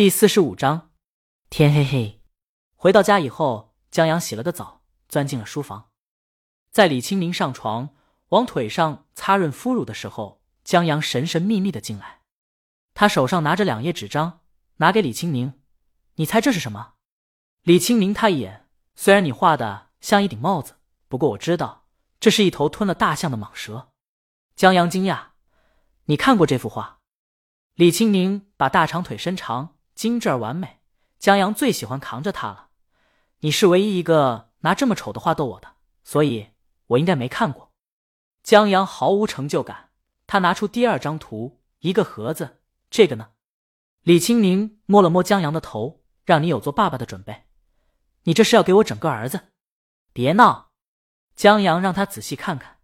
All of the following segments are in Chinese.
第四十五章，天黑黑。回到家以后，江阳洗了个澡，钻进了书房。在李青明上床，往腿上擦润敷乳的时候，江阳神神秘秘的进来。他手上拿着两页纸张，拿给李青明：“你猜这是什么？”李青明他一眼：“虽然你画的像一顶帽子，不过我知道这是一头吞了大象的蟒蛇。”江阳惊讶：“你看过这幅画？”李青明把大长腿伸长。精致而完美，江阳最喜欢扛着他了。你是唯一一个拿这么丑的画逗我的，所以我应该没看过。江阳毫无成就感，他拿出第二张图，一个盒子。这个呢？李青宁摸了摸江阳的头，让你有做爸爸的准备。你这是要给我整个儿子？别闹！江阳让他仔细看看，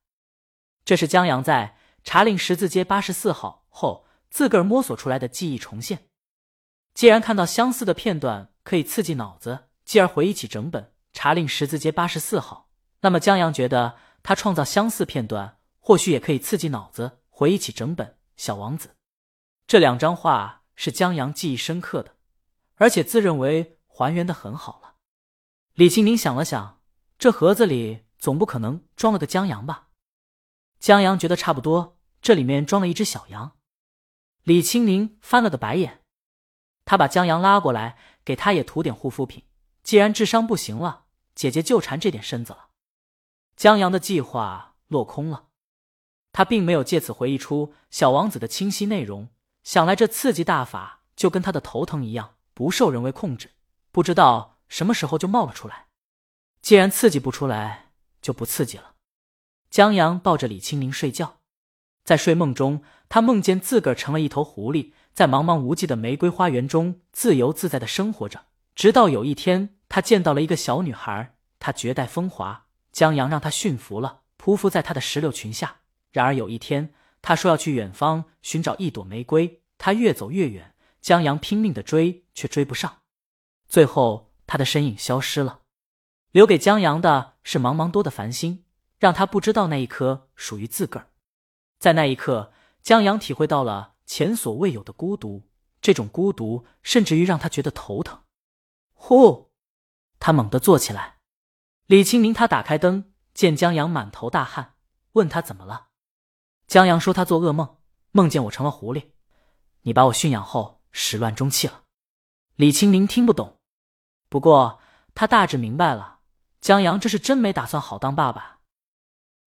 这是江阳在查令十字街八十四号后自个儿摸索出来的记忆重现。既然看到相似的片段可以刺激脑子，继而回忆起整本查令十字街八十四号，那么江阳觉得他创造相似片段或许也可以刺激脑子，回忆起整本小王子。这两张画是江阳记忆深刻的，而且自认为还原的很好了。李青宁想了想，这盒子里总不可能装了个江阳吧？江阳觉得差不多，这里面装了一只小羊。李青宁翻了个白眼。他把江阳拉过来，给他也涂点护肤品。既然智商不行了，姐姐就馋这点身子了。江阳的计划落空了，他并没有借此回忆出小王子的清晰内容。想来这刺激大法就跟他的头疼一样，不受人为控制，不知道什么时候就冒了出来。既然刺激不出来，就不刺激了。江阳抱着李青明睡觉，在睡梦中，他梦见自个儿成了一头狐狸。在茫茫无际的玫瑰花园中自由自在的生活着，直到有一天，他见到了一个小女孩，她绝代风华，江阳让她驯服了，匍匐在她的石榴裙下。然而有一天，他说要去远方寻找一朵玫瑰，他越走越远，江阳拼命的追，却追不上，最后他的身影消失了，留给江阳的是茫茫多的繁星，让他不知道那一颗属于自个儿。在那一刻，江阳体会到了。前所未有的孤独，这种孤独甚至于让他觉得头疼。呼，他猛地坐起来。李清明他打开灯，见江阳满头大汗，问他怎么了。江阳说他做噩梦，梦见我成了狐狸，你把我驯养后始乱终弃了。李清明听不懂，不过他大致明白了，江阳这是真没打算好当爸爸。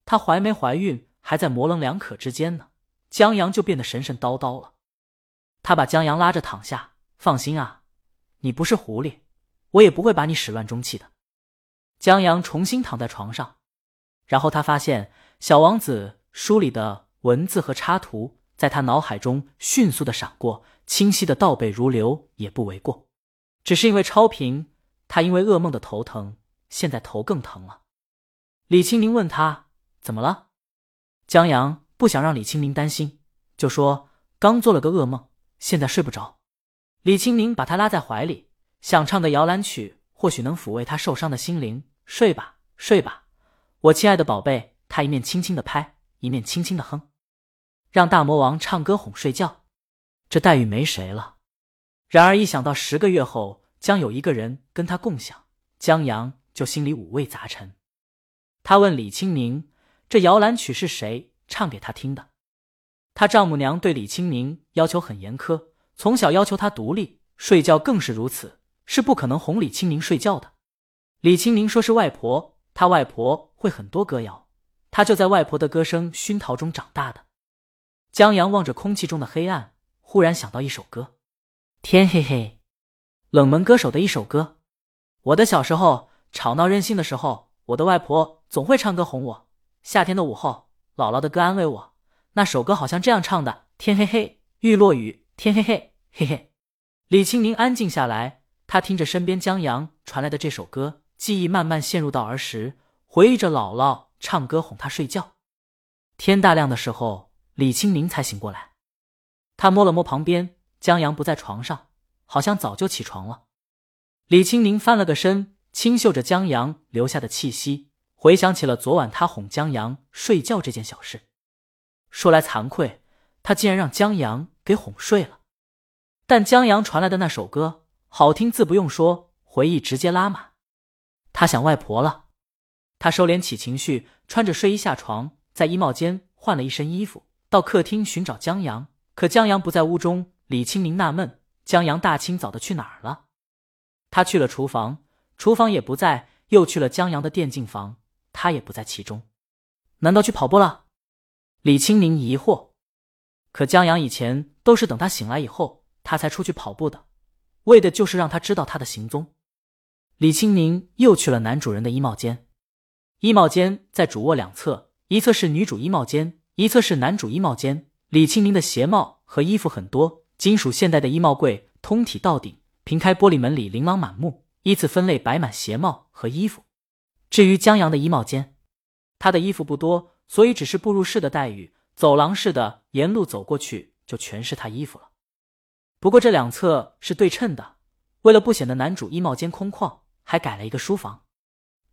他怀没怀孕还在模棱两可之间呢。江阳就变得神神叨叨了。他把江阳拉着躺下，放心啊，你不是狐狸，我也不会把你始乱终弃的。江阳重新躺在床上，然后他发现小王子书里的文字和插图在他脑海中迅速的闪过，清晰的倒背如流也不为过。只是因为超频，他因为噩梦的头疼，现在头更疼了。李清宁问他怎么了，江阳。不想让李清明担心，就说刚做了个噩梦，现在睡不着。李清明把他拉在怀里，想唱个摇篮曲，或许能抚慰他受伤的心灵。睡吧，睡吧，我亲爱的宝贝。他一面轻轻的拍，一面轻轻的哼，让大魔王唱歌哄睡觉。这待遇没谁了。然而一想到十个月后将有一个人跟他共享，江阳就心里五味杂陈。他问李清明：“这摇篮曲是谁？”唱给他听的，他丈母娘对李清明要求很严苛，从小要求他独立，睡觉更是如此，是不可能哄李清明睡觉的。李清明说是外婆，他外婆会很多歌谣，他就在外婆的歌声熏陶中长大的。江阳望着空气中的黑暗，忽然想到一首歌，天黑黑，冷门歌手的一首歌。我的小时候吵闹任性的时候，我的外婆总会唱歌哄我。夏天的午后。姥姥的歌安慰我，那首歌好像这样唱的：天黑黑，欲落雨，天黑黑，嘿嘿。李清明安静下来，他听着身边江阳传来的这首歌，记忆慢慢陷入到儿时，回忆着姥姥唱歌哄他睡觉。天大亮的时候，李清明才醒过来，他摸了摸旁边，江阳不在床上，好像早就起床了。李清明翻了个身，轻嗅着江阳留下的气息。回想起了昨晚他哄江阳睡觉这件小事，说来惭愧，他竟然让江阳给哄睡了。但江阳传来的那首歌好听，自不用说，回忆直接拉满。他想外婆了。他收敛起情绪，穿着睡衣下床，在衣帽间换了一身衣服，到客厅寻找江阳。可江阳不在屋中。李清明纳闷：江阳大清早的去哪儿了？他去了厨房，厨房也不在；又去了江阳的电竞房，他也不在其中。难道去跑步了？李清明疑惑。可江阳以前都是等他醒来以后，他才出去跑步的，为的就是让他知道他的行踪。李清明又去了男主人的衣帽间，衣帽间在主卧两侧，一侧是女主衣帽间，一侧是男主衣帽间。李清明的鞋帽和衣服很多。金属现代的衣帽柜通体到顶，平开玻璃门里琳琅满目，依次分类摆满鞋帽和衣服。至于江阳的衣帽间，他的衣服不多，所以只是步入式的待遇，走廊式的沿路走过去就全是他衣服了。不过这两侧是对称的，为了不显得男主衣帽间空旷，还改了一个书房。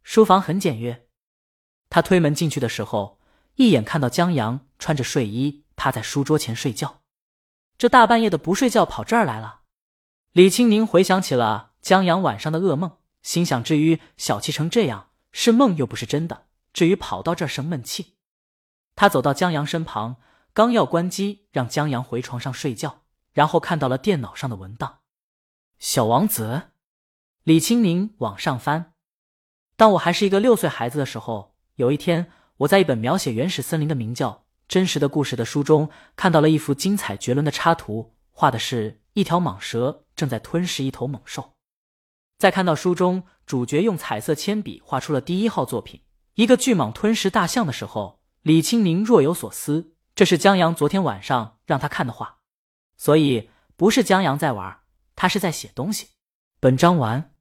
书房很简约。他推门进去的时候，一眼看到江阳穿着睡衣趴在书桌前睡觉。这大半夜的不睡觉跑这儿来了，李青宁回想起了江阳晚上的噩梦，心想：至于小气成这样，是梦又不是真的。至于跑到这儿生闷气，他走到江阳身旁，刚要关机让江阳回床上睡觉，然后看到了电脑上的文档。小王子，李青宁往上翻。当我还是一个六岁孩子的时候，有一天我在一本描写原始森林的名叫。真实的故事的书中看到了一幅精彩绝伦的插图，画的是一条蟒蛇正在吞噬一头猛兽。在看到书中主角用彩色铅笔画出了第一号作品——一个巨蟒吞噬大象的时候，李清明若有所思。这是江阳昨天晚上让他看的画，所以不是江阳在玩，他是在写东西。本章完。